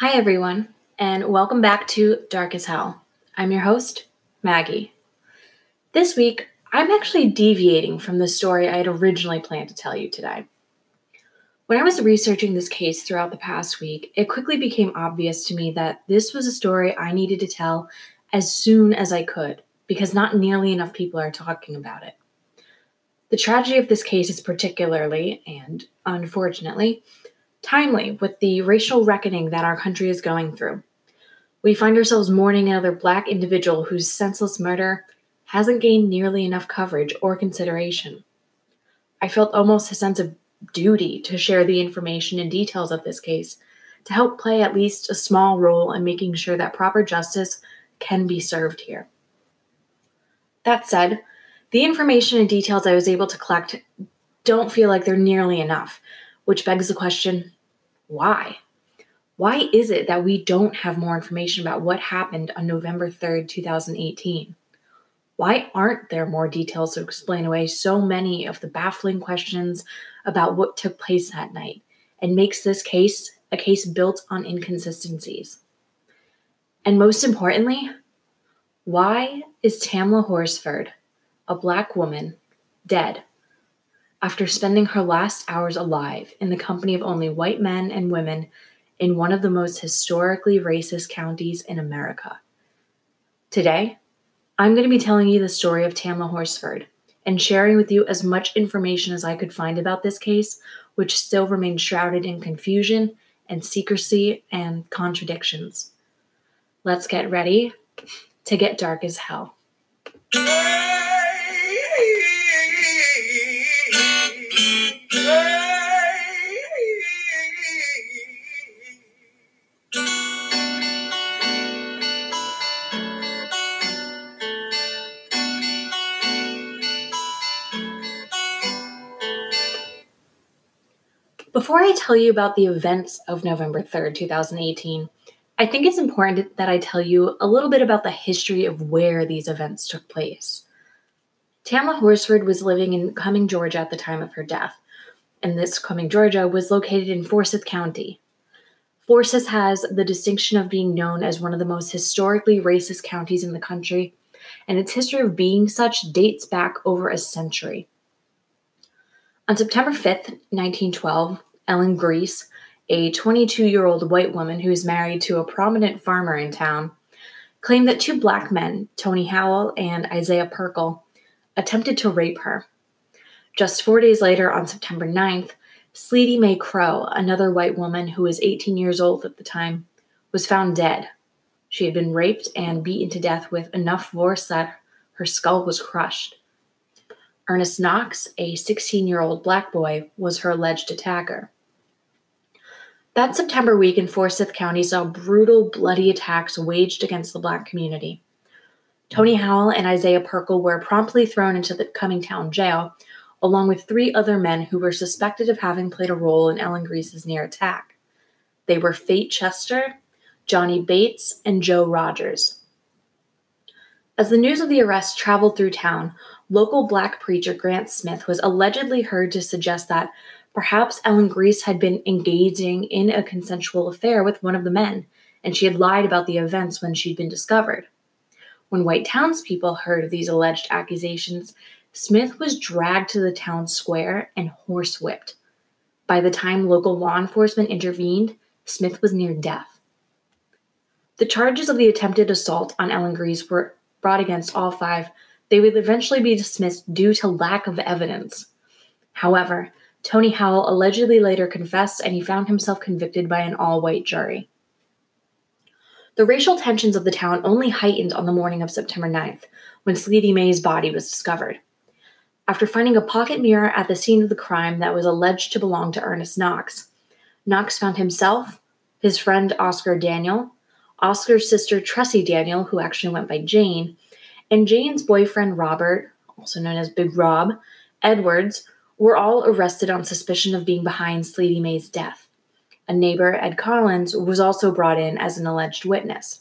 Hi, everyone, and welcome back to Dark as Hell. I'm your host, Maggie. This week, I'm actually deviating from the story I had originally planned to tell you today. When I was researching this case throughout the past week, it quickly became obvious to me that this was a story I needed to tell as soon as I could, because not nearly enough people are talking about it. The tragedy of this case is particularly, and unfortunately, timely with the racial reckoning that our country is going through. We find ourselves mourning another black individual whose senseless murder hasn't gained nearly enough coverage or consideration. I felt almost a sense of duty to share the information and details of this case to help play at least a small role in making sure that proper justice can be served here. That said, the information and details I was able to collect don't feel like they're nearly enough, which begs the question why? Why is it that we don't have more information about what happened on November 3rd, 2018? Why aren't there more details to explain away so many of the baffling questions about what took place that night and makes this case a case built on inconsistencies? And most importantly, why is Tamla Horsford, a black woman, dead after spending her last hours alive in the company of only white men and women in one of the most historically racist counties in America. Today, I'm going to be telling you the story of Tamla Horsford and sharing with you as much information as I could find about this case, which still remains shrouded in confusion and secrecy and contradictions. Let's get ready to get dark as hell. Before I tell you about the events of November 3rd, 2018, I think it's important that I tell you a little bit about the history of where these events took place. Tamla Horsford was living in Cumming, Georgia at the time of her death, and this Cumming, Georgia was located in Forsyth County. Forsyth has the distinction of being known as one of the most historically racist counties in the country, and its history of being such dates back over a century. On September 5th, 1912, Ellen Grease, a 22 year old white woman who is married to a prominent farmer in town, claimed that two black men, Tony Howell and Isaiah Pirkle, attempted to rape her. Just four days later, on September 9th, Sleety Mae Crow, another white woman who was 18 years old at the time, was found dead. She had been raped and beaten to death with enough force that her skull was crushed. Ernest Knox, a 16 year old black boy, was her alleged attacker. That September week in Forsyth County saw brutal, bloody attacks waged against the black community. Tony Howell and Isaiah Pirkle were promptly thrown into the Cummingtown jail, along with three other men who were suspected of having played a role in Ellen Grease's near attack. They were Fate Chester, Johnny Bates, and Joe Rogers. As the news of the arrest traveled through town, local black preacher Grant Smith was allegedly heard to suggest that perhaps Ellen Grease had been engaging in a consensual affair with one of the men, and she had lied about the events when she'd been discovered. When white townspeople heard of these alleged accusations, Smith was dragged to the town square and horsewhipped. By the time local law enforcement intervened, Smith was near death. The charges of the attempted assault on Ellen Grease were brought against all five they would eventually be dismissed due to lack of evidence. However, Tony Howell allegedly later confessed and he found himself convicted by an all white jury. The racial tensions of the town only heightened on the morning of September 9th, when Sleety Mae's body was discovered. After finding a pocket mirror at the scene of the crime that was alleged to belong to Ernest Knox, Knox found himself, his friend Oscar Daniel, Oscar's sister Tressie Daniel, who actually went by Jane, and Jane's boyfriend Robert, also known as Big Rob, Edwards, were all arrested on suspicion of being behind Sleety Mae's death. A neighbor, Ed Collins, was also brought in as an alleged witness.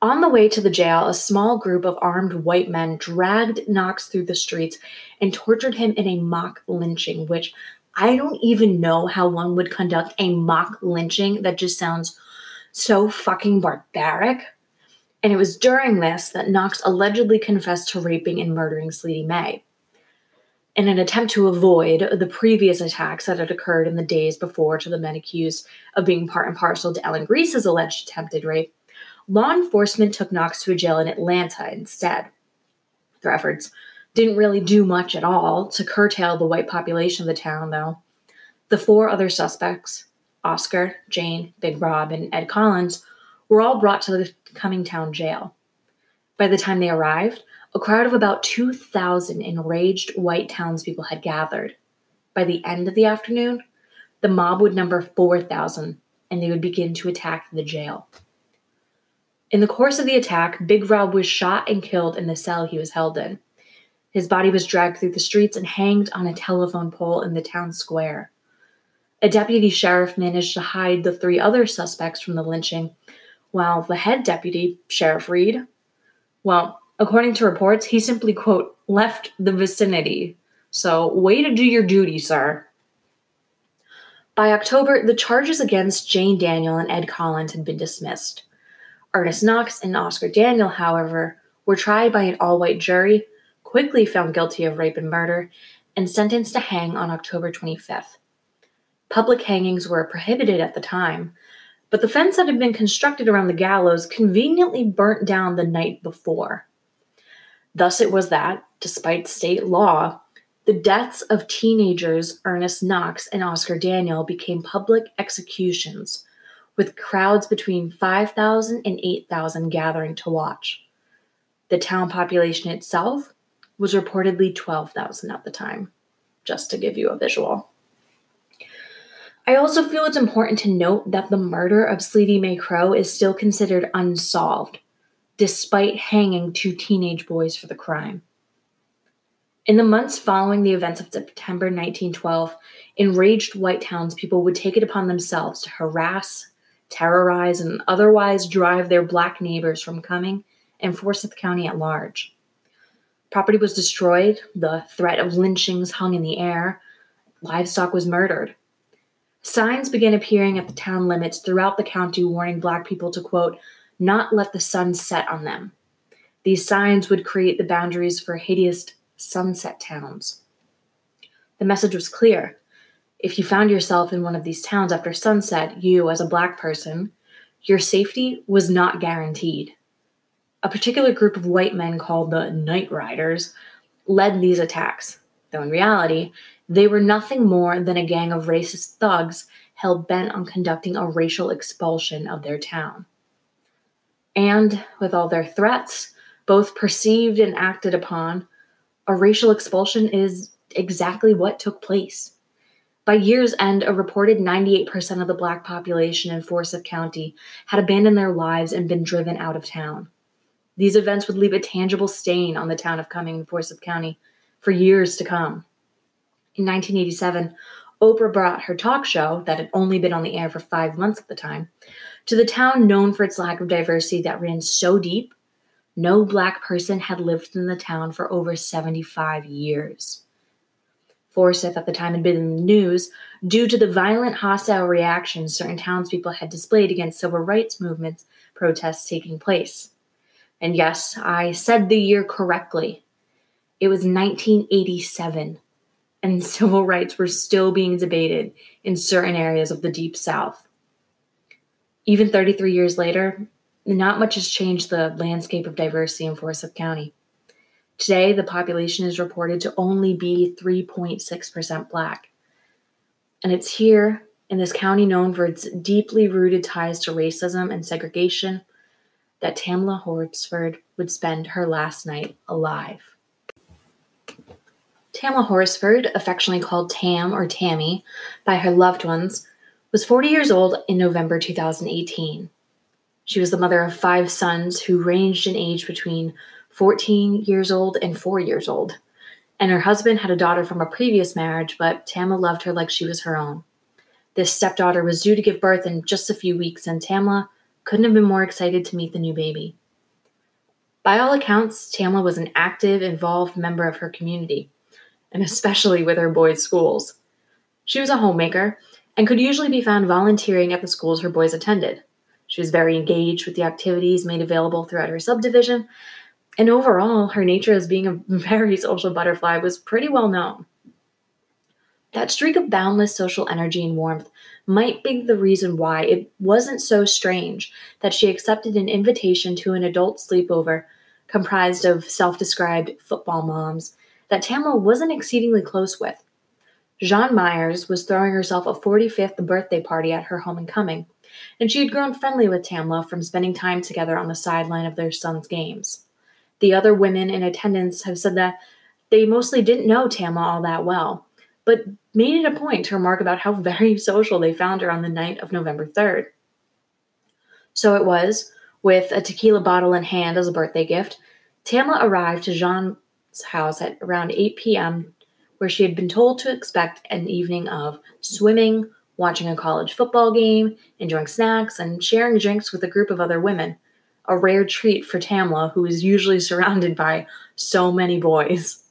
On the way to the jail, a small group of armed white men dragged Knox through the streets and tortured him in a mock lynching, which I don't even know how one would conduct a mock lynching that just sounds so fucking barbaric. And it was during this that Knox allegedly confessed to raping and murdering Sleety May. In an attempt to avoid the previous attacks that had occurred in the days before to the men accused of being part and parcel to Ellen Grease's alleged attempted rape, law enforcement took Knox to a jail in Atlanta instead. Their efforts didn't really do much at all to curtail the white population of the town, though. The four other suspects, Oscar, Jane, Big Rob, and Ed Collins, were all brought to the Cummingtown jail. By the time they arrived, a crowd of about 2,000 enraged white townspeople had gathered. By the end of the afternoon, the mob would number 4,000 and they would begin to attack the jail. In the course of the attack, Big Rob was shot and killed in the cell he was held in. His body was dragged through the streets and hanged on a telephone pole in the town square. A deputy sheriff managed to hide the three other suspects from the lynching while the head deputy, Sheriff Reed, well, according to reports, he simply, quote, left the vicinity. So, way to do your duty, sir. By October, the charges against Jane Daniel and Ed Collins had been dismissed. Ernest Knox and Oscar Daniel, however, were tried by an all white jury, quickly found guilty of rape and murder, and sentenced to hang on October 25th. Public hangings were prohibited at the time, but the fence that had been constructed around the gallows conveniently burnt down the night before. Thus, it was that, despite state law, the deaths of teenagers Ernest Knox and Oscar Daniel became public executions, with crowds between 5,000 and 8,000 gathering to watch. The town population itself was reportedly 12,000 at the time, just to give you a visual. I also feel it's important to note that the murder of Sleety May Crow is still considered unsolved, despite hanging two teenage boys for the crime. In the months following the events of September 1912, enraged white townspeople would take it upon themselves to harass, terrorize, and otherwise drive their black neighbors from Cumming and Forsyth County at large. Property was destroyed, the threat of lynchings hung in the air, livestock was murdered. Signs began appearing at the town limits throughout the county warning black people to, quote, not let the sun set on them. These signs would create the boundaries for hideous sunset towns. The message was clear. If you found yourself in one of these towns after sunset, you, as a black person, your safety was not guaranteed. A particular group of white men called the Night Riders led these attacks, though in reality, they were nothing more than a gang of racist thugs hell bent on conducting a racial expulsion of their town. And with all their threats, both perceived and acted upon, a racial expulsion is exactly what took place. By year's end, a reported 98% of the black population in Forsyth County had abandoned their lives and been driven out of town. These events would leave a tangible stain on the town of Cumming in Forsyth County for years to come. In 1987, Oprah brought her talk show, that had only been on the air for five months at the time, to the town known for its lack of diversity that ran so deep, no black person had lived in the town for over 75 years. Forsyth at the time had been in the news due to the violent hostile reactions certain townspeople had displayed against civil rights movements protests taking place. And yes, I said the year correctly. It was 1987 and civil rights were still being debated in certain areas of the Deep South. Even 33 years later, not much has changed the landscape of diversity in Forsyth County. Today, the population is reported to only be 3.6% Black. And it's here in this county known for its deeply rooted ties to racism and segregation that Tamla Horsford would spend her last night alive. Tamla Horsford, affectionately called Tam or Tammy by her loved ones, was 40 years old in November 2018. She was the mother of five sons who ranged in age between 14 years old and 4 years old. And her husband had a daughter from a previous marriage, but Tamla loved her like she was her own. This stepdaughter was due to give birth in just a few weeks, and Tamla couldn't have been more excited to meet the new baby. By all accounts, Tamla was an active, involved member of her community and especially with her boys' schools. She was a homemaker and could usually be found volunteering at the schools her boys attended. She was very engaged with the activities made available throughout her subdivision, and overall, her nature as being a very social butterfly was pretty well known. That streak of boundless social energy and warmth might be the reason why it wasn't so strange that she accepted an invitation to an adult sleepover comprised of self described football moms that Tamla wasn't exceedingly close with. Jean Myers was throwing herself a 45th birthday party at her homecoming, and Cumming, and she had grown friendly with Tamla from spending time together on the sideline of their son's games. The other women in attendance have said that they mostly didn't know Tamla all that well, but made it a point to remark about how very social they found her on the night of November 3rd. So it was, with a tequila bottle in hand as a birthday gift, Tamla arrived to Jean's house at around 8 p.m., where she had been told to expect an evening of swimming, watching a college football game, enjoying snacks, and sharing drinks with a group of other women. A rare treat for Tamla, who is usually surrounded by so many boys.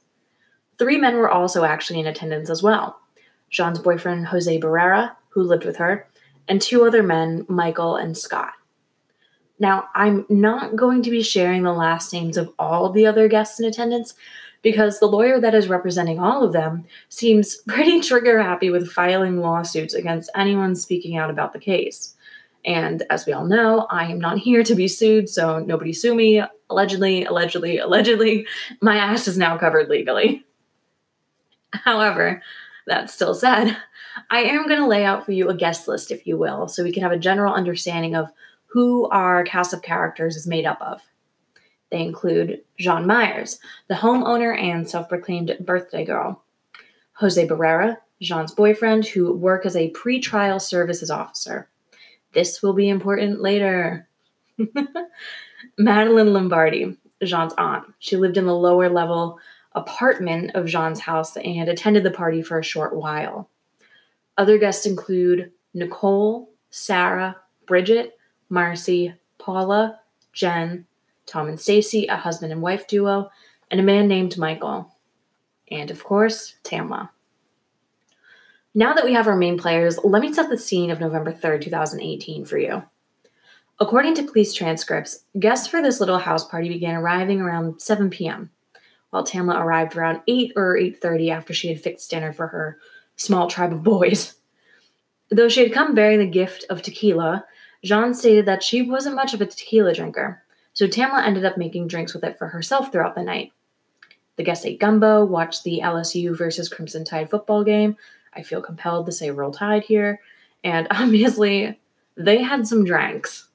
Three men were also actually in attendance as well Jean's boyfriend, Jose Barrera, who lived with her, and two other men, Michael and Scott. Now, I'm not going to be sharing the last names of all the other guests in attendance because the lawyer that is representing all of them seems pretty trigger happy with filing lawsuits against anyone speaking out about the case. And as we all know, I am not here to be sued, so nobody sue me. Allegedly, allegedly, allegedly, my ass is now covered legally. However, that still said, I am going to lay out for you a guest list, if you will, so we can have a general understanding of who our cast of characters is made up of. They include Jean Myers, the homeowner and self proclaimed birthday girl, Jose Barrera, Jean's boyfriend, who work as a pre-trial services officer. This will be important later. Madeline Lombardi, Jean's aunt. She lived in the lower level apartment of Jean's house and attended the party for a short while. Other guests include Nicole, Sarah, Bridget, Marcy, Paula, Jen, Tom and Stacy, a husband and wife duo, and a man named Michael. And of course, Tamla. Now that we have our main players, let me set the scene of November 3rd, 2018 for you. According to police transcripts, guests for this little house party began arriving around 7 p.m while Tamla arrived around 8 or 8:30 after she had fixed dinner for her small tribe of boys. Though she had come bearing the gift of tequila, Jean stated that she wasn't much of a tequila drinker, so Tamla ended up making drinks with it for herself throughout the night. The guests ate gumbo, watched the LSU versus Crimson Tide football game. I feel compelled to say Roll Tide here. And obviously, they had some drinks.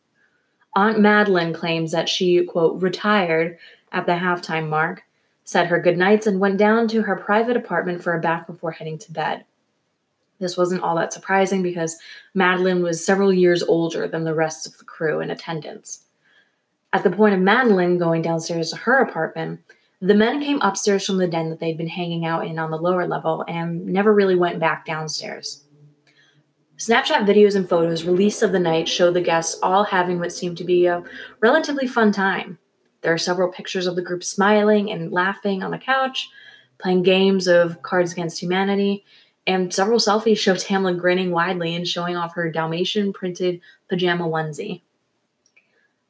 Aunt Madeline claims that she, quote, retired at the halftime mark said her goodnights, and went down to her private apartment for a bath before heading to bed. This wasn't all that surprising because Madeline was several years older than the rest of the crew in attendance. At the point of Madeline going downstairs to her apartment, the men came upstairs from the den that they'd been hanging out in on the lower level and never really went back downstairs. Snapchat videos and photos released of the night show the guests all having what seemed to be a relatively fun time. There are several pictures of the group smiling and laughing on the couch, playing games of Cards Against Humanity, and several selfies show Tamla grinning widely and showing off her Dalmatian printed pajama onesie.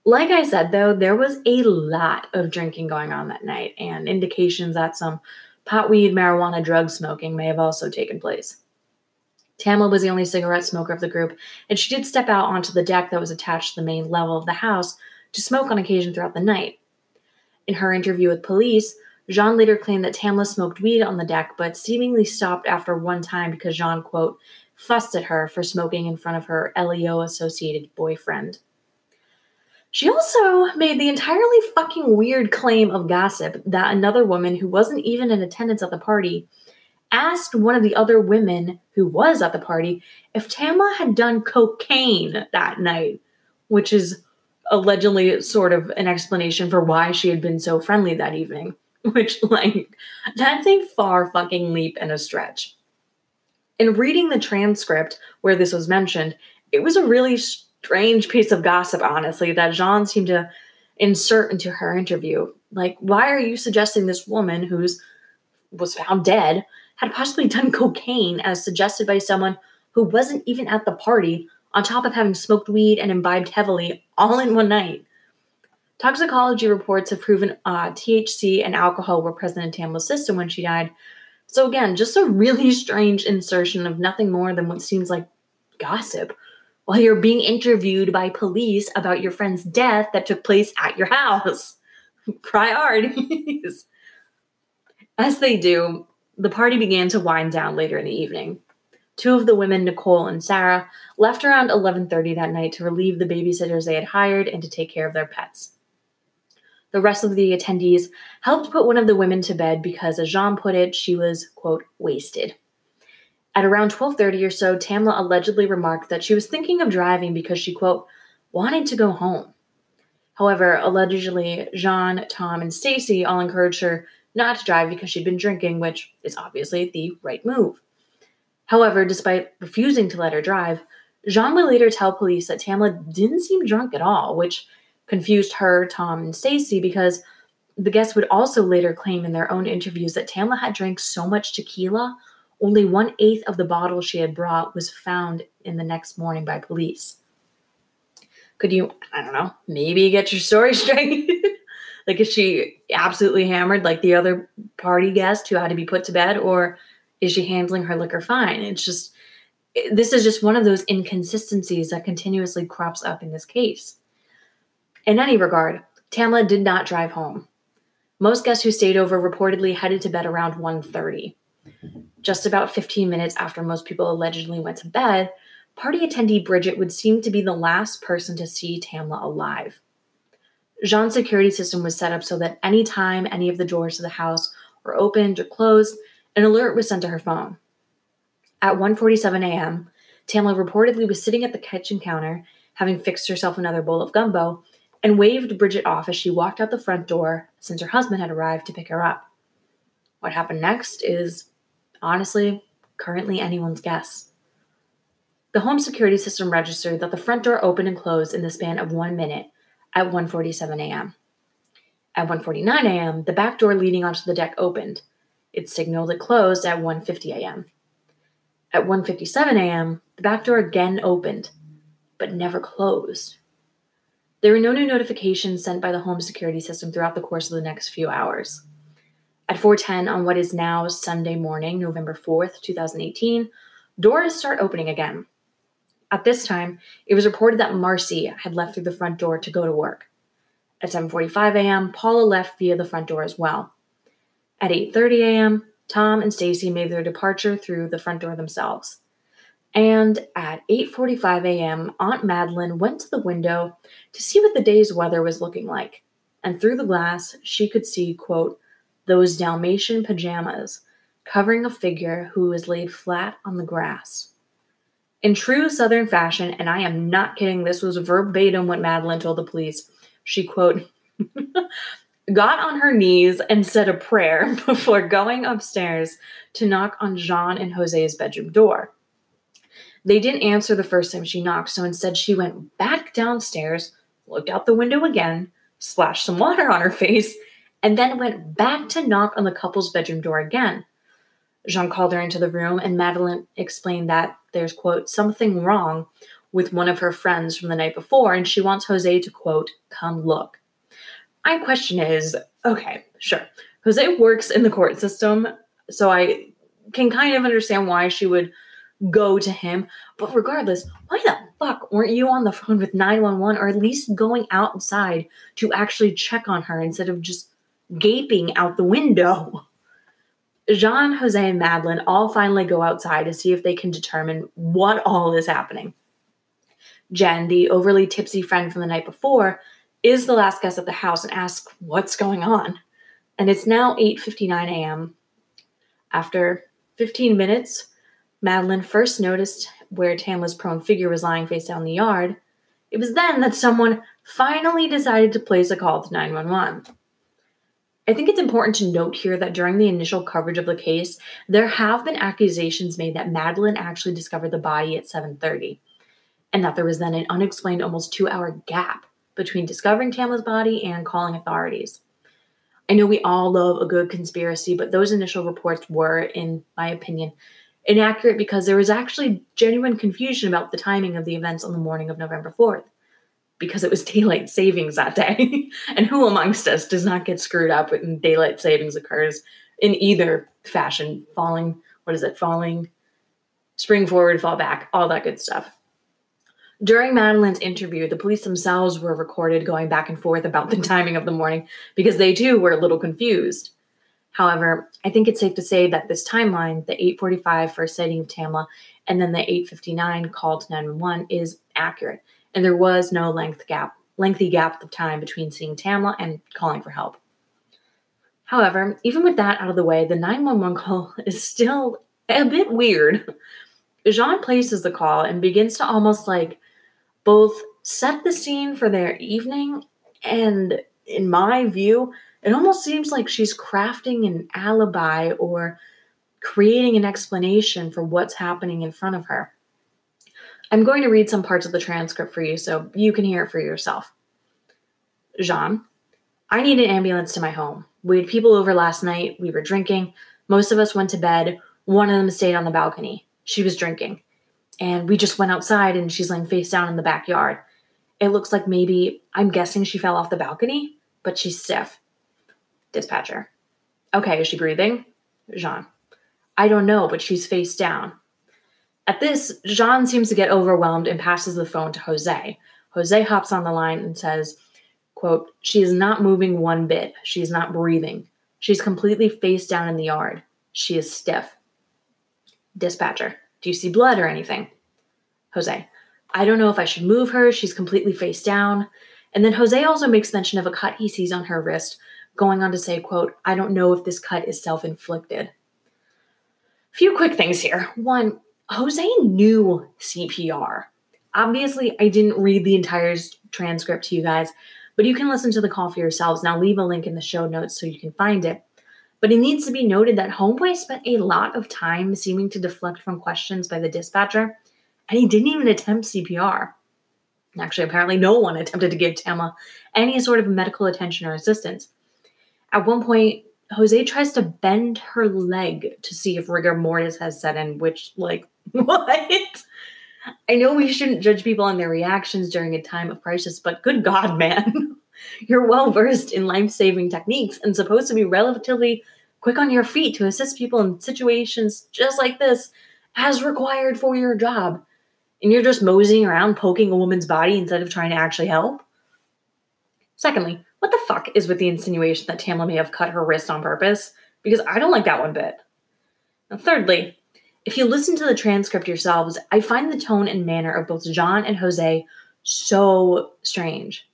Like I said, though, there was a lot of drinking going on that night, and indications that some potweed, marijuana, drug smoking may have also taken place. Tamla was the only cigarette smoker of the group, and she did step out onto the deck that was attached to the main level of the house to smoke on occasion throughout the night. In her interview with police, Jean later claimed that Tamla smoked weed on the deck, but seemingly stopped after one time because Jean, quote, fussed at her for smoking in front of her LEO associated boyfriend. She also made the entirely fucking weird claim of gossip that another woman who wasn't even in attendance at the party asked one of the other women who was at the party if Tamla had done cocaine that night, which is allegedly sort of an explanation for why she had been so friendly that evening. Which, like, that's a far fucking leap and a stretch. In reading the transcript where this was mentioned, it was a really strange piece of gossip, honestly, that Jean seemed to insert into her interview. Like, why are you suggesting this woman who's was found dead had possibly done cocaine as suggested by someone who wasn't even at the party, on top of having smoked weed and imbibed heavily all in one night. Toxicology reports have proven uh, THC and alcohol were present in Tamla's system when she died. So, again, just a really strange insertion of nothing more than what seems like gossip while you're being interviewed by police about your friend's death that took place at your house. Priorities. As they do, the party began to wind down later in the evening. Two of the women, Nicole and Sarah, left around 11:30 that night to relieve the babysitters they had hired and to take care of their pets. The rest of the attendees helped put one of the women to bed because as Jean put it, she was quote wasted. At around 12:30 or so, Tamla allegedly remarked that she was thinking of driving because she quote wanted to go home. However, allegedly Jean, Tom, and Stacy all encouraged her not to drive because she'd been drinking, which is obviously the right move. However, despite refusing to let her drive, Jean would later tell police that Tamla didn't seem drunk at all, which confused her, Tom, and Stacy because the guests would also later claim in their own interviews that Tamla had drank so much tequila, only one eighth of the bottle she had brought was found in the next morning by police. Could you, I don't know, maybe get your story straight? Like, is she absolutely hammered like the other party guest who had to be put to bed, or is she handling her liquor fine? It's just, this is just one of those inconsistencies that continuously crops up in this case. In any regard, Tamla did not drive home. Most guests who stayed over reportedly headed to bed around 1:30. Just about 15 minutes after most people allegedly went to bed, party attendee Bridget would seem to be the last person to see Tamla alive. Jean's security system was set up so that anytime any of the doors to the house were opened or closed, an alert was sent to her phone. At 1:47 a.m., Tamla reportedly was sitting at the kitchen counter, having fixed herself another bowl of gumbo, and waved Bridget off as she walked out the front door since her husband had arrived to pick her up. What happened next is, honestly, currently anyone's guess. The home security system registered that the front door opened and closed in the span of one minute, at 1:47 a.m. At 1:49 a.m., the back door leading onto the deck opened. It signaled it closed at 1:50 a.m. At 1:57 a.m., the back door again opened, but never closed. There were no new notifications sent by the home security system throughout the course of the next few hours. At 4:10 on what is now Sunday morning, November 4th, 2018, doors start opening again. At this time, it was reported that Marcy had left through the front door to go to work. At 7:45 a.m., Paula left via the front door as well. At 8:30 a.m., Tom and Stacy made their departure through the front door themselves. And at 8:45 a.m., Aunt Madeline went to the window to see what the day's weather was looking like. And through the glass, she could see, quote, those Dalmatian pajamas covering a figure who was laid flat on the grass. In true Southern fashion, and I am not kidding, this was verbatim what Madeline told the police. She, quote, got on her knees and said a prayer before going upstairs to knock on Jean and Jose's bedroom door. They didn't answer the first time she knocked, so instead she went back downstairs, looked out the window again, splashed some water on her face, and then went back to knock on the couple's bedroom door again. Jean called her into the room, and Madeline explained that there's, quote, something wrong with one of her friends from the night before, and she wants Jose to, quote, come look. My question is okay, sure. Jose works in the court system, so I can kind of understand why she would go to him. But regardless, why the fuck weren't you on the phone with 911 or at least going outside to actually check on her instead of just gaping out the window? Jean, Jose, and Madeline all finally go outside to see if they can determine what all is happening. Jen, the overly tipsy friend from the night before, is the last guest at the house and asks what's going on. And it's now 8:59 a.m. After 15 minutes, Madeline first noticed where Tamla's prone figure was lying face down in the yard. It was then that someone finally decided to place a call to 911. I think it's important to note here that during the initial coverage of the case, there have been accusations made that Madeline actually discovered the body at 7:30, and that there was then an unexplained almost 2-hour gap between discovering Tamla's body and calling authorities. I know we all love a good conspiracy, but those initial reports were, in my opinion, inaccurate because there was actually genuine confusion about the timing of the events on the morning of November 4th because it was daylight savings that day. and who amongst us does not get screwed up when daylight savings occurs in either fashion? Falling, what is it? Falling, spring forward, fall back, all that good stuff. During Madeline's interview, the police themselves were recorded going back and forth about the timing of the morning because they too were a little confused. However, I think it's safe to say that this timeline, the 845 first sighting of Tamla and then the 859 call to 911 is accurate, and there was no length gap, lengthy gap of time between seeing Tamla and calling for help. However, even with that out of the way, the 911 call is still a bit weird. Jean places the call and begins to almost like both set the scene for their evening and, in my view, it almost seems like she's crafting an alibi or creating an explanation for what's happening in front of her. I'm going to read some parts of the transcript for you so you can hear it for yourself. Jean, I need an ambulance to my home. We had people over last night. We were drinking. Most of us went to bed. One of them stayed on the balcony. She was drinking. And we just went outside and she's laying face down in the backyard. It looks like maybe, I'm guessing she fell off the balcony, but she's stiff. Dispatcher. Okay, is she breathing? Jean. I don't know, but she's face down. At this, Jean seems to get overwhelmed and passes the phone to Jose. Jose hops on the line and says, quote, She is not moving one bit. She is not breathing. She's completely face down in the yard. She is stiff. Dispatcher, do you see blood or anything? Jose, I don't know if I should move her. She's completely face down. And then Jose also makes mention of a cut he sees on her wrist, going on to say, quote, I don't know if this cut is self-inflicted. Few quick things here. One, Jose knew CPR. Obviously, I didn't read the entire transcript to you guys, but you can listen to the call for yourselves. Now, leave a link in the show notes so you can find it. But it needs to be noted that Homeboy spent a lot of time seeming to deflect from questions by the dispatcher, and he didn't even attempt CPR. Actually, apparently, no one attempted to give Tamla any sort of medical attention or assistance. At one point, Jose tries to bend her leg to see if rigor mortis has set in, which, like, what? I know we shouldn't judge people on their reactions during a time of crisis, but good God, man. You're well versed in life saving techniques and supposed to be relatively quick on your feet to assist people in situations just like this as required for your job. And you're just moseying around poking a woman's body instead of trying to actually help? Secondly, what the fuck is with the insinuation that Tamla may have cut her wrist on purpose? Because I don't like that one bit. And thirdly, if you listen to the transcript yourselves, I find the tone and manner of both Jean and Jose so strange.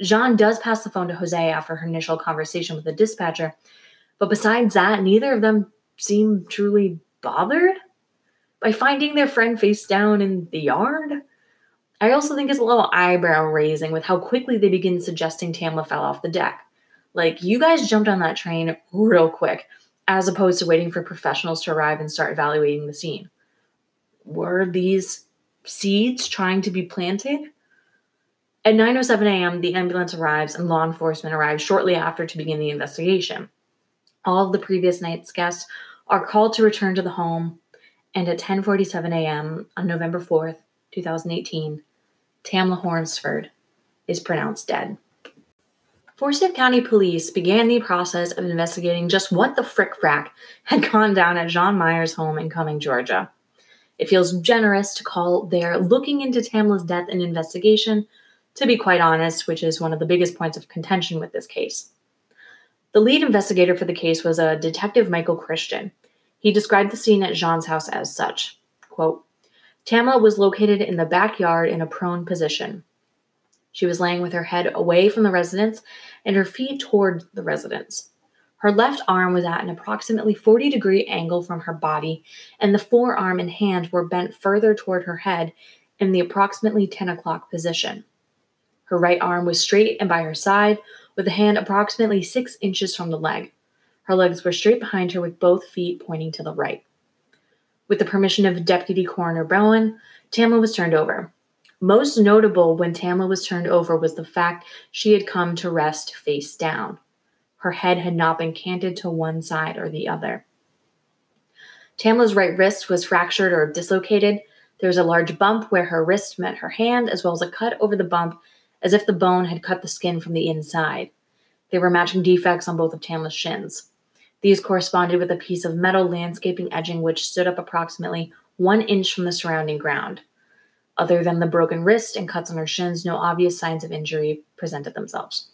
Jean does pass the phone to Jose after her initial conversation with the dispatcher, but besides that, neither of them seem truly bothered by finding their friend face down in the yard. I also think it's a little eyebrow raising with how quickly they begin suggesting Tamla fell off the deck. Like, you guys jumped on that train real quick, as opposed to waiting for professionals to arrive and start evaluating the scene. Were these seeds trying to be planted? At 9:07 a.m., the ambulance arrives and law enforcement arrives shortly after to begin the investigation. All of the previous night's guests are called to return to the home, and at 10:47 a.m. on November 4th, 2018, Tamla Horsford is pronounced dead. Forsyth County Police began the process of investigating just what the frick frack had gone down at John Myers' home in Cumming, Georgia. It feels generous to call their looking into Tamla's death an investigation to be quite honest, which is one of the biggest points of contention with this case. The lead investigator for the case was a detective Michael Christian. He described the scene at Jean's house as such quote, Tamla was located in the backyard in a prone position. She was laying with her head away from the residence and her feet toward the residence. Her left arm was at an approximately 40 degree angle from her body, and the forearm and hand were bent further toward her head in the approximately 10 o'clock position. Her right arm was straight and by her side, with the hand approximately six inches from the leg. Her legs were straight behind her, with both feet pointing to the right. With the permission of Deputy Coroner Bowen, Tamla was turned over. Most notable when Tamla was turned over was the fact she had come to rest face down. her head had not been canted to one side or the other. Tamla's right wrist was fractured or dislocated. There was a large bump where her wrist met her hand, as well as a cut over the bump, as if the bone had cut the skin from the inside. There were matching defects on both of Tamla's shins. These corresponded with a piece of metal landscaping edging which stood up approximately one inch from the surrounding ground. Other than the broken wrist and cuts on her shins, no obvious signs of injury presented themselves.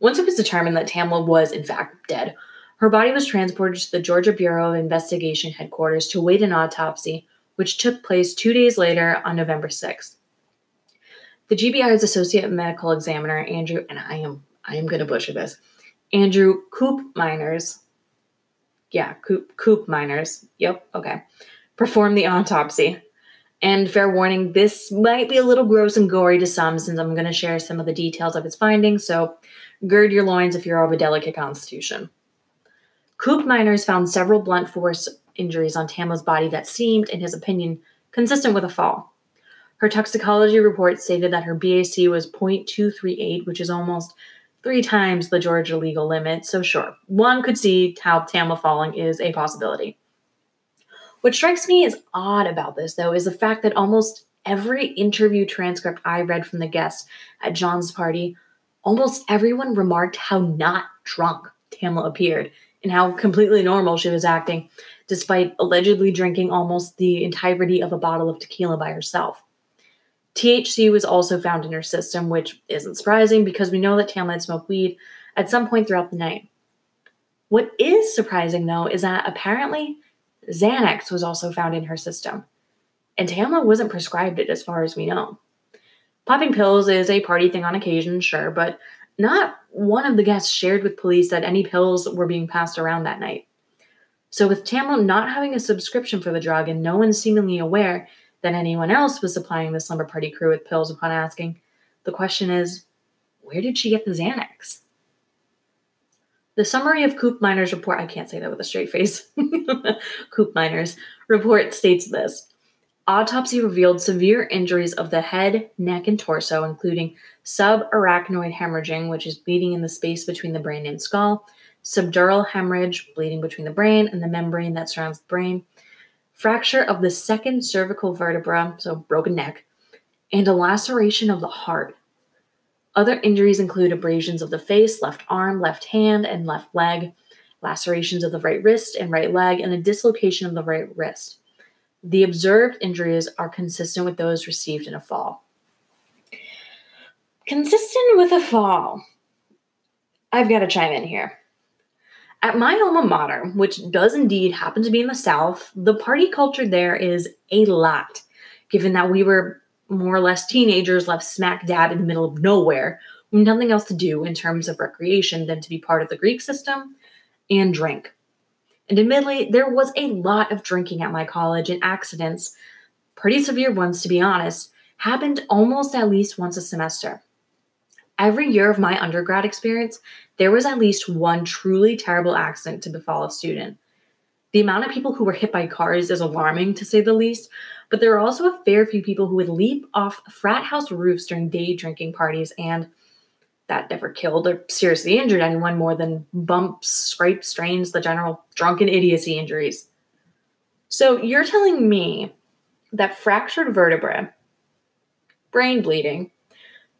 Once it was determined that Tamla was, in fact, dead, her body was transported to the Georgia Bureau of Investigation headquarters to await an autopsy, which took place two days later on November 6th. The GBI's associate medical examiner, Andrew, and I am I am gonna butcher this, Andrew Koopmeiners, yeah, Coop Koopmeiners, yep, okay, performed the autopsy. And fair warning, this might be a little gross and gory to some since I'm going to share some of the details of its findings, so gird your loins if you're of a delicate constitution. Koopmeiners found several blunt force injuries on Tamla's body that seemed, in his opinion, consistent with a fall. Her toxicology report stated that her BAC was 0.238, which is almost three times the Georgia legal limit, so sure, one could see how Tamla falling is a possibility. What strikes me as odd about this, though, is the fact that almost every interview transcript I read from the guests at John's party, almost everyone remarked how not drunk Tamla appeared and how completely normal she was acting, despite allegedly drinking almost the entirety of a bottle of tequila by herself. THC was also found in her system, which isn't surprising because we know that Tamla had smoked weed at some point throughout the night. What is surprising, though, is that apparently Xanax was also found in her system, and Tamla wasn't prescribed it as far as we know. Popping pills is a party thing on occasion, sure, but not one of the guests shared with police that any pills were being passed around that night. So, with Tamla not having a subscription for the drug and no one seemingly aware that anyone else was supplying the slumber party crew with pills upon asking, the question is where did she get the Xanax? The summary of Koopmeiners' report, I can't say that with a straight face. Koopmeiners' report states this Autopsy revealed severe injuries of the head, neck, and torso, including subarachnoid hemorrhaging, which is bleeding in the space between the brain and skull, subdural hemorrhage, bleeding between the brain and the membrane that surrounds the brain, fracture of the second cervical vertebra, so broken neck, and a laceration of the heart. Other injuries include abrasions of the face, left arm, left hand, and left leg, lacerations of the right wrist and right leg, and a dislocation of the right wrist. The observed injuries are consistent with those received in a fall. Consistent with a fall. I've got to chime in here. At my alma mater, which does indeed happen to be in the South, the party culture there is a lot, given that we were more or less teenagers left smack dab in the middle of nowhere with nothing else to do in terms of recreation than to be part of the Greek system and drink. And admittedly, there was a lot of drinking at my college, and accidents, pretty severe ones to be honest, happened almost at least once a semester. Every year of my undergrad experience, there was at least one truly terrible accident to befall a student. The amount of people who were hit by cars is alarming, to say the least, but there are also a fair few people who would leap off frat house roofs during day drinking parties, and that never killed or seriously injured anyone more than bumps, scrapes, strains, the general drunken idiocy injuries. So you're telling me that fractured vertebrae, brain bleeding,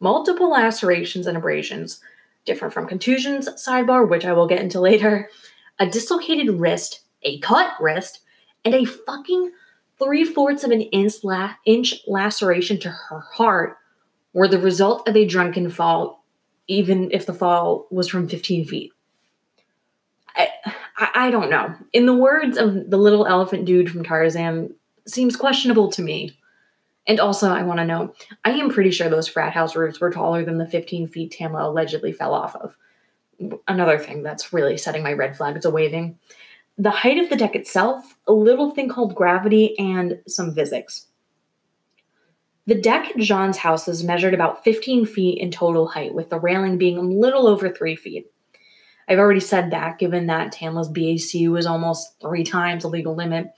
multiple lacerations and abrasions, different from contusions, sidebar, which I will get into later, a dislocated wrist, a cut wrist, and a fucking three fourths of an inch, la- inch laceration to her heart were the result of a drunken fall, even if the fall was from 15 feet. I, I, I don't know. In the words of the little elephant dude from Tarzan, seems questionable to me. And also, I want to know I am pretty sure those frat house roofs were taller than the 15 feet Tamla allegedly fell off of. Another thing that's really setting my red flags a waving the height of the deck itself, a little thing called gravity, and some physics. The deck at John's house is measured about 15 feet in total height, with the railing being a little over 3 feet. I've already said that, given that Tamla's BAC was almost three times the legal limit.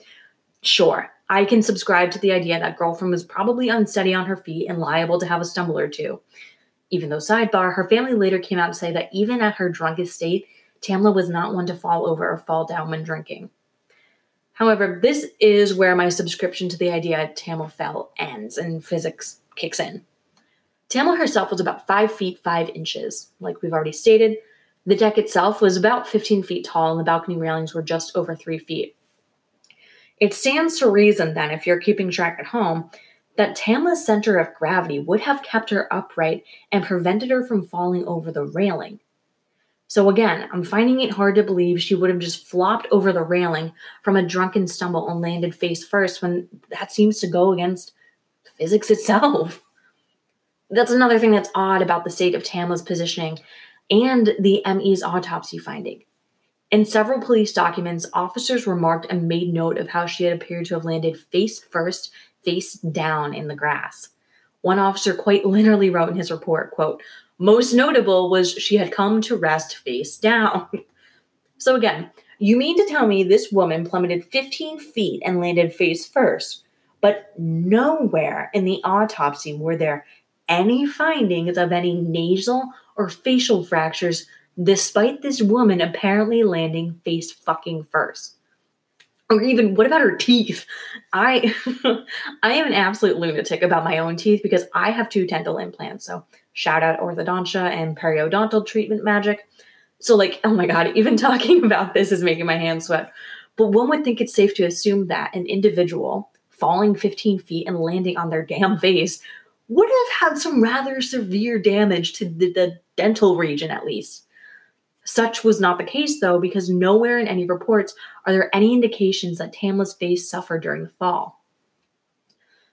Sure, I can subscribe to the idea that girlfriend was probably unsteady on her feet and liable to have a stumble or two. Even though, sidebar, her family later came out to say that even at her drunkest state, Tamla was not one to fall over or fall down when drinking. However, this is where my subscription to the idea Tamla fell ends and physics kicks in. Tamla herself was about 5 feet 5 inches. Like we've already stated, the deck itself was about 15 feet tall and the balcony railings were just over 3 feet. It stands to reason then, if you're keeping track at home, that Tamla's center of gravity would have kept her upright and prevented her from falling over the railing. So again, I'm finding it hard to believe she would have just flopped over the railing from a drunken stumble and landed face first when that seems to go against physics itself. That's another thing that's odd about the state of Tamla's positioning and the ME's autopsy finding. In several police documents, officers remarked and made note of how she had appeared to have landed face first, face down in the grass. One officer quite literally wrote in his report, quote, most notable was she had come to rest face down. so again, you mean to tell me this woman plummeted 15 feet and landed face first, but nowhere in the autopsy were there any findings of any nasal or facial fractures, despite this woman apparently landing face fucking first. Or even, what about her teeth? I I am an absolute lunatic about my own teeth because I have two dental implants. So shout out orthodontia and periodontal treatment magic. So, like, oh my god, even talking about this is making my hands sweat. But one would think it's safe to assume that an individual falling 15 feet and landing on their damn face would have had some rather severe damage to the, the dental region, at least. Such was not the case, though, because nowhere in any reports are there any indications that Tamla's face suffered during the fall.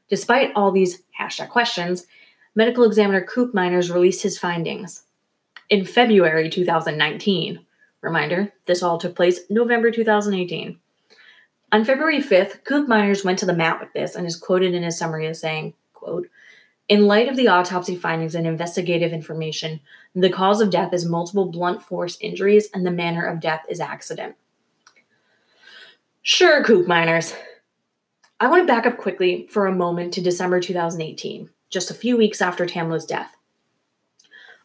Despite all these hashtag questions, medical examiner Koopmeiners released his findings. In February 2019, reminder, this all took place November 2018. On February 5th, Koopmeiners went to the mat with this and is quoted in his summary as saying, quote, in light of the autopsy findings and investigative information, the cause of death is multiple blunt force injuries and the manner of death is accident. Sure, Koopmeiners. I want to back up quickly for a moment to December 2018, just a few weeks after Tamla's death.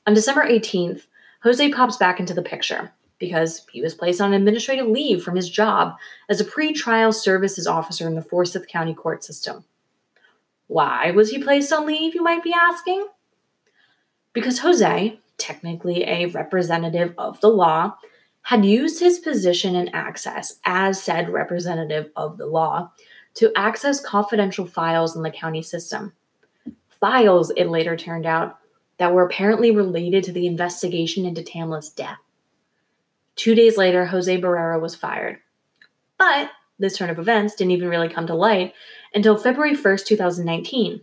On December 18th, Jose pops back into the picture because he was placed on administrative leave from his job as a pre-trial services officer in the Forsyth County court system. Why was he placed on leave, you might be asking? Because Jose, technically a representative of the law, had used his position and access as said representative of the law to access confidential files in the county system. Files, it later turned out, that were apparently related to the investigation into Tamla's death. Two days later, Jose Barrera was fired. But this turn of events didn't even really come to light until February 1st, 2019,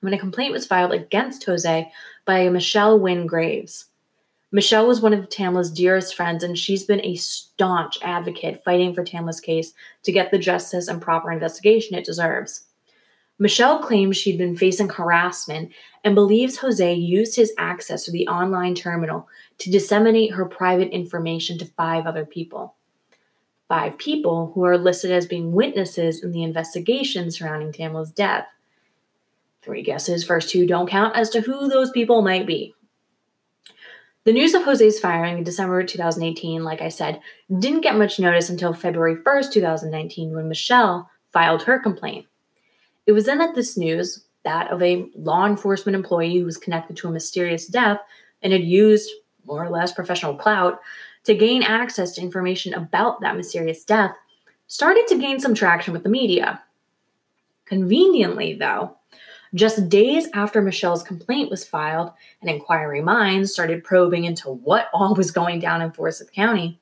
when a complaint was filed against Jose by Michelle Wynn Graves. Michelle was one of Tamla's dearest friends, and she's been a staunch advocate fighting for Tamla's case to get the justice and proper investigation it deserves. Michelle claims she'd been facing harassment and believes Jose used his access to the online terminal to disseminate her private information to five other people five people who are listed as being witnesses in the investigation surrounding Tamla's death. Three guesses, first two don't count as to who those people might be. The news of Jose's firing in December 2018, like I said, didn't get much notice until February 1st, 2019, when Michelle filed her complaint. It was then that this news, that of a law enforcement employee who was connected to a mysterious death and had used more or less professional clout to gain access to information about that mysterious death started to gain some traction with the media. Conveniently, though, just days after Michelle's complaint was filed and Inquiry Minds started probing into what all was going down in Forsyth County,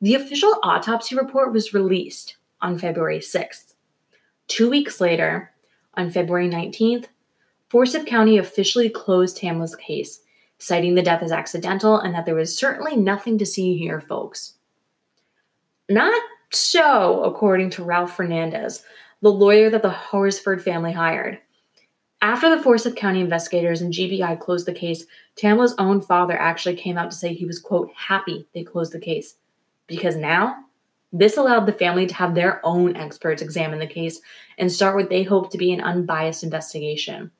the official autopsy report was released on February 6th. Two weeks later, on February 19th, Forsyth County officially closed Tamla's case citing the death as accidental and that there was certainly nothing to see here, folks. Not so, according to Ralph Fernandez, the lawyer that the Horsford family hired. After the Forsyth County investigators and GBI closed the case, Tamla's own father actually came out to say he was, quote, happy they closed the case. Because now, this allowed the family to have their own experts examine the case and start what they hope to be an unbiased investigation.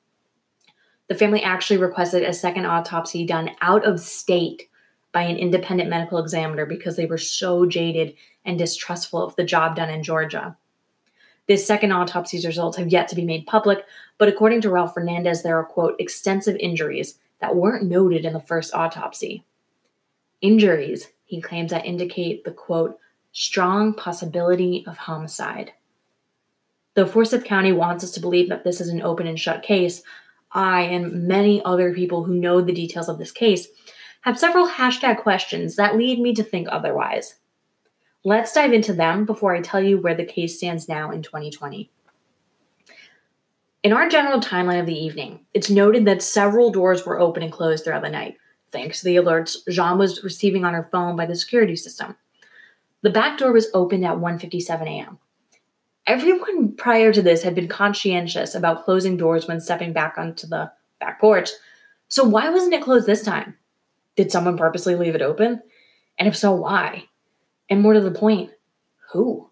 The family actually requested a second autopsy done out of state by an independent medical examiner because they were so jaded and distrustful of the job done in Georgia. This second autopsy's results have yet to be made public, but according to Ralph Fernandez, there are, quote, extensive injuries that weren't noted in the first autopsy. Injuries, he claims, that indicate the, quote, strong possibility of homicide. Though Forsyth County wants us to believe that this is an open and shut case, I and many other people who know the details of this case have several hashtag questions that lead me to think otherwise. Let's dive into them before I tell you where the case stands now in 2020. In our general timeline of the evening, it's noted that several doors were open and closed throughout the night, thanks to the alerts Jean was receiving on her phone by the security system. The back door was opened at 1:57 a.m. Everyone prior to this had been conscientious about closing doors when stepping back onto the back porch. So why wasn't it closed this time? Did someone purposely leave it open? And if so, why? And more to the point, who?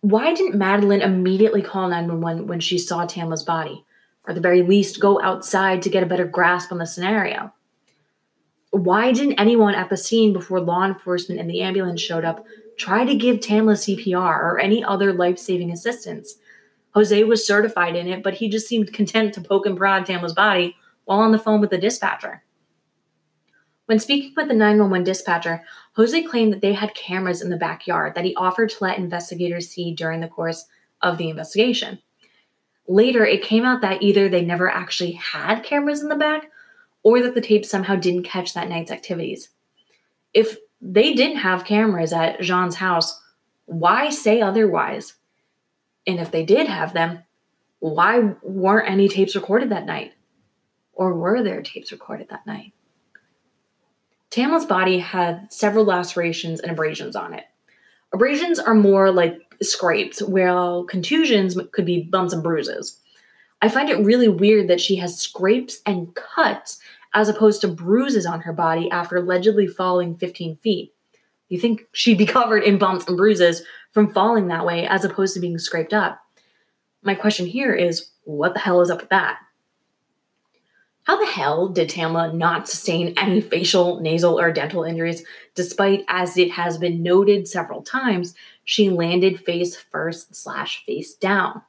Why didn't Madeline immediately call 911 when she saw Tamla's body? Or at the very least, go outside to get a better grasp on the scenario? Why didn't anyone at the scene before law enforcement and the ambulance showed up try to give Tamla CPR or any other life saving assistance? Jose was certified in it, but he just seemed content to poke and prod Tamla's body while on the phone with the dispatcher. When speaking with the 911 dispatcher, Jose claimed that they had cameras in the backyard that he offered to let investigators see during the course of the investigation. Later, it came out that either they never actually had cameras in the back or that the tape somehow didn't catch that night's activities. If they didn't have cameras at Jean's house, why say otherwise? And if they did have them, why weren't any tapes recorded that night? Or were there tapes recorded that night? Tamla's body had several lacerations and abrasions on it. Abrasions are more like scrapes, while contusions could be bumps and bruises. I find it really weird that she has scrapes and cuts as opposed to bruises on her body after allegedly falling 15 feet. You think she'd be covered in bumps and bruises from falling that way as opposed to being scraped up. My question here is what the hell is up with that? How the hell did Tamla not sustain any facial, nasal, or dental injuries, despite, as it has been noted several times, she landed face first slash face down?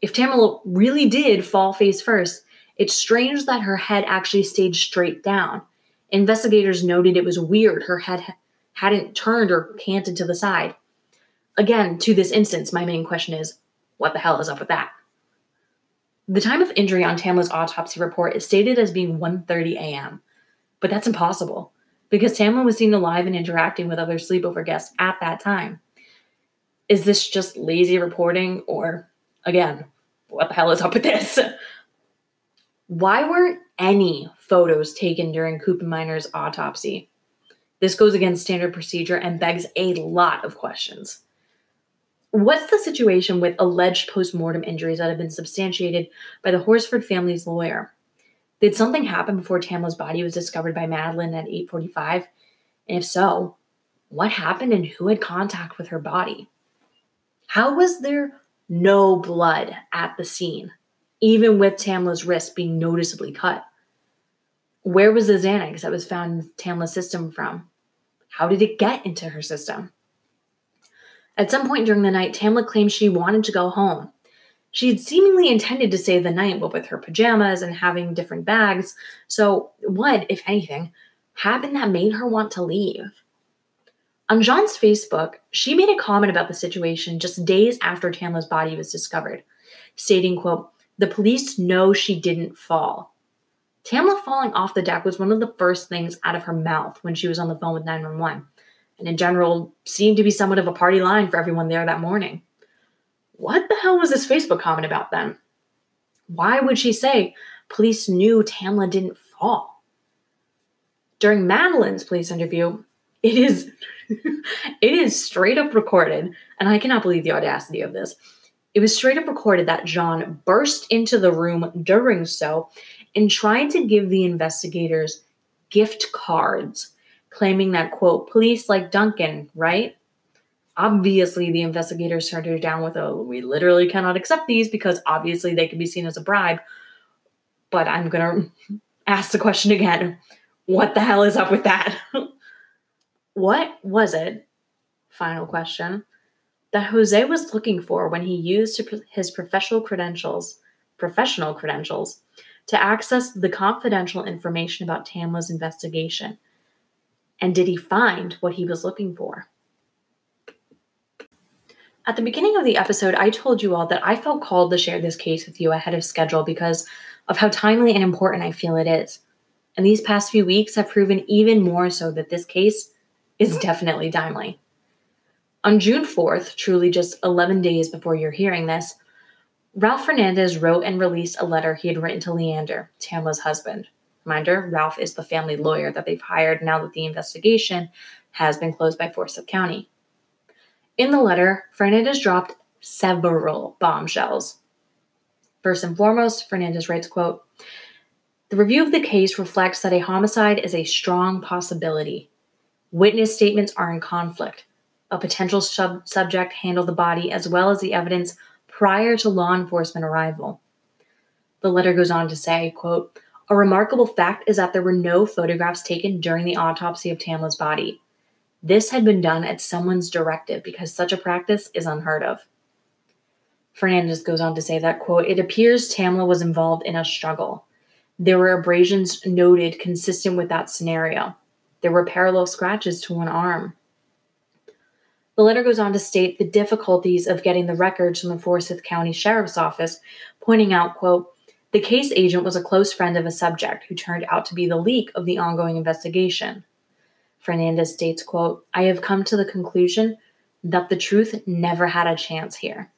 If Tamla really did fall face first, it's strange that her head actually stayed straight down. Investigators noted it was weird her head hadn't turned or canted to the side. Again, to this instance, my main question is what the hell is up with that? The time of injury on Tamla's autopsy report is stated as being 1:30 a.m., but that's impossible because Tamla was seen alive and interacting with other sleepover guests at that time. Is this just lazy reporting or again, what the hell is up with this? Why weren't any photos taken during Koopmeiners' autopsy? This goes against standard procedure and begs a lot of questions. What's the situation with alleged postmortem injuries that have been substantiated by the Horsford family's lawyer? Did something happen before Tamla's body was discovered by Madeline at 8:45? And if so, what happened and who had contact with her body? How was there no blood at the scene, even with Tamla's wrist being noticeably cut? Where was the Xanax that was found in Tamla's system from? How did it get into her system? At some point during the night, Tamla claimed she wanted to go home. She had seemingly intended to stay the night, but with her pajamas and having different bags. So, what, if anything, happened that made her want to leave? On Jean's Facebook, she made a comment about the situation just days after Tamla's body was discovered, stating, quote, the police know she didn't fall. Tamla falling off the deck was one of the first things out of her mouth when she was on the phone with 911 and in general seemed to be somewhat of a party line for everyone there that morning. What the hell was this Facebook comment about then? Why would she say police knew Tamla didn't fall? During Madeline's police interview, it is it is straight up recorded, and I cannot believe the audacity of this. It was straight up recorded that John burst into the room during so and tried to give the investigators gift cards claiming that, quote, police like Dunkin, right? Obviously, the investigators turned her down with a we literally cannot accept these because obviously they can be seen as a bribe. but I'm going to ask the question again. What the hell is up with that? what was it? Final question. That Jose was looking for when he used his professional credentials, professional credentials, to access the confidential information about Tamla's investigation. And did he find what he was looking for? At the beginning of the episode, I told you all that I felt called to share this case with you ahead of schedule because of how timely and important I feel it is. And these past few weeks have proven even more so that this case is definitely timely. On June 4th, truly just 11 days before you're hearing this, Ralph Fernandez wrote and released a letter he had written to Leander, Tamla's husband. Reminder Ralph is the family lawyer that they've hired now that the investigation has been closed by Forsyth County. In the letter, Fernandez dropped several bombshells. First and foremost, Fernandez writes, quote, The review of the case reflects that a homicide is a strong possibility. Witness statements are in conflict. A potential sub- subject handled the body as well as the evidence prior to law enforcement arrival. The letter goes on to say, quote, a remarkable fact is that there were no photographs taken during the autopsy of Tamla's body. This had been done at someone's directive because such a practice is unheard of. Fernandez goes on to say that, quote, it appears Tamla was involved in a struggle. There were abrasions noted consistent with that scenario. There were parallel scratches to one arm. The letter goes on to state the difficulties of getting the records from the Forsyth County Sheriff's Office, pointing out, quote, the case agent was a close friend of a subject who turned out to be the leak of the ongoing investigation. Fernandez states, quote, I have come to the conclusion that the truth never had a chance here.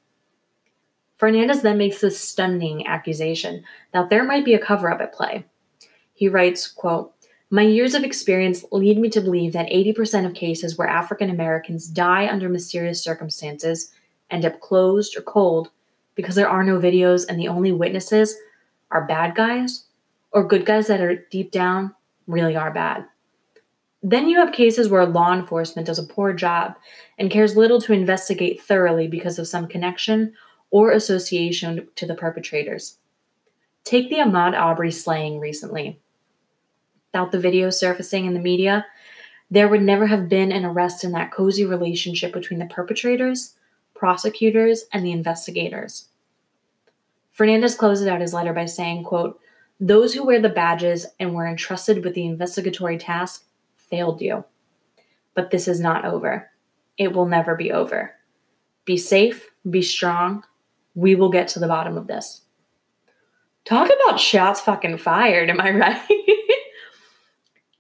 Fernandez then makes the stunning accusation that there might be a cover up at play. He writes, quote, My years of experience lead me to believe that 80% of cases where African Americans die under mysterious circumstances end up closed or cold because there are no videos and the only witnesses are bad guys or good guys that are deep down really are bad. Then you have cases where law enforcement does a poor job and cares little to investigate thoroughly because of some connection or association to the perpetrators. Take the Ahmaud Arbery slaying recently. Without the video surfacing in the media, there would never have been an arrest in that cozy relationship between the perpetrators, prosecutors, and the investigators. Fernandez closes out his letter by saying, quote, Those who wear the badges and were entrusted with the investigatory task failed you. But this is not over. It will never be over. Be safe, be strong. We will get to the bottom of this. Talk about shots fucking fired, am I right?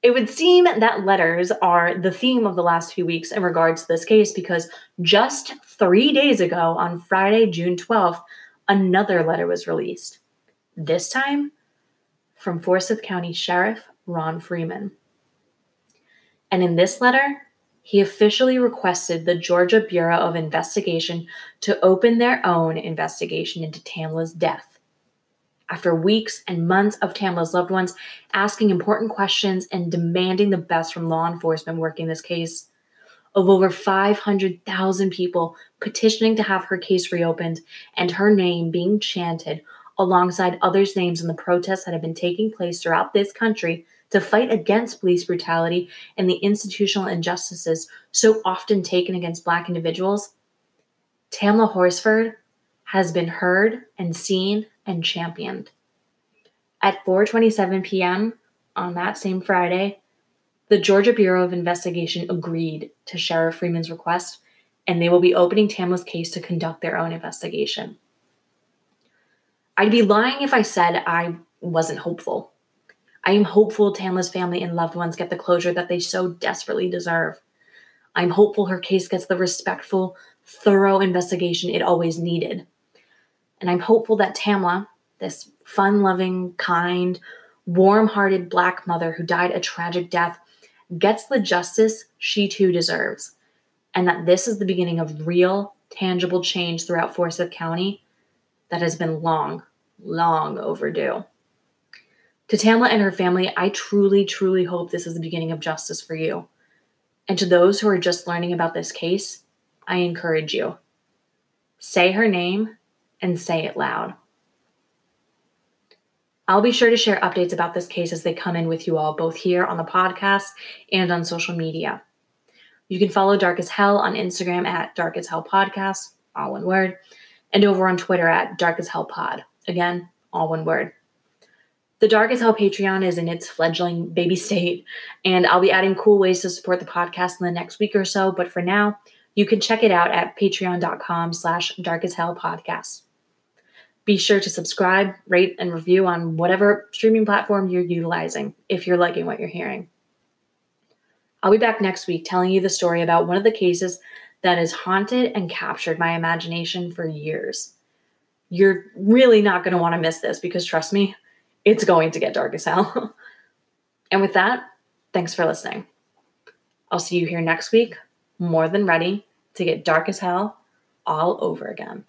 it would seem that letters are the theme of the last few weeks in regards to this case because just three days ago, on Friday, June 12th, another letter was released. This time from Forsyth County Sheriff Ron Freeman. And in this letter, he officially requested the Georgia Bureau of Investigation to open their own investigation into Tamla's death. After weeks and months of Tamla's loved ones asking important questions and demanding the best from law enforcement working this case, of over 500,000 people petitioning to have her case reopened and her name being chanted alongside others' names in the protests that have been taking place throughout this country to fight against police brutality and the institutional injustices so often taken against Black individuals, Tamla Horsford has been heard and seen and championed. At 4:27 p.m. on that same Friday, the Georgia Bureau of Investigation agreed to Sheriff Freeman's request, and they will be opening Tamla's case to conduct their own investigation. I'd be lying if I said I wasn't hopeful. I am hopeful Tamla's family and loved ones get the closure that they so desperately deserve. I'm hopeful her case gets the respectful, thorough investigation it always needed. And I'm hopeful that Tamla, this fun loving, kind, warm hearted black mother who died a tragic death, gets the justice she too deserves. And that this is the beginning of real, tangible change throughout Forsyth County that has been long, long overdue. To Tamla and her family, I truly, truly hope this is the beginning of justice for you. And to those who are just learning about this case, I encourage you say her name and say it loud. I'll be sure to share updates about this case as they come in with you all, both here on the podcast and on social media. You can follow Dark as Hell on Instagram at Dark as Hell Podcast, all one word, and over on Twitter at Dark as Hell Pod. Again, all one word. The Dark as Hell Patreon is in its fledgling baby state, and I'll be adding cool ways to support the podcast in the next week or so. But for now, you can check it out at patreon.com slash dark as hell podcast. Be sure to subscribe, rate, and review on whatever streaming platform you're utilizing if you're liking what you're hearing. I'll be back next week telling you the story about one of the cases that has haunted and captured my imagination for years. You're really not going to want to miss this because trust me, it's going to get dark as hell. and with that, thanks for listening. I'll see you here next week, more than ready to get dark as hell all over again.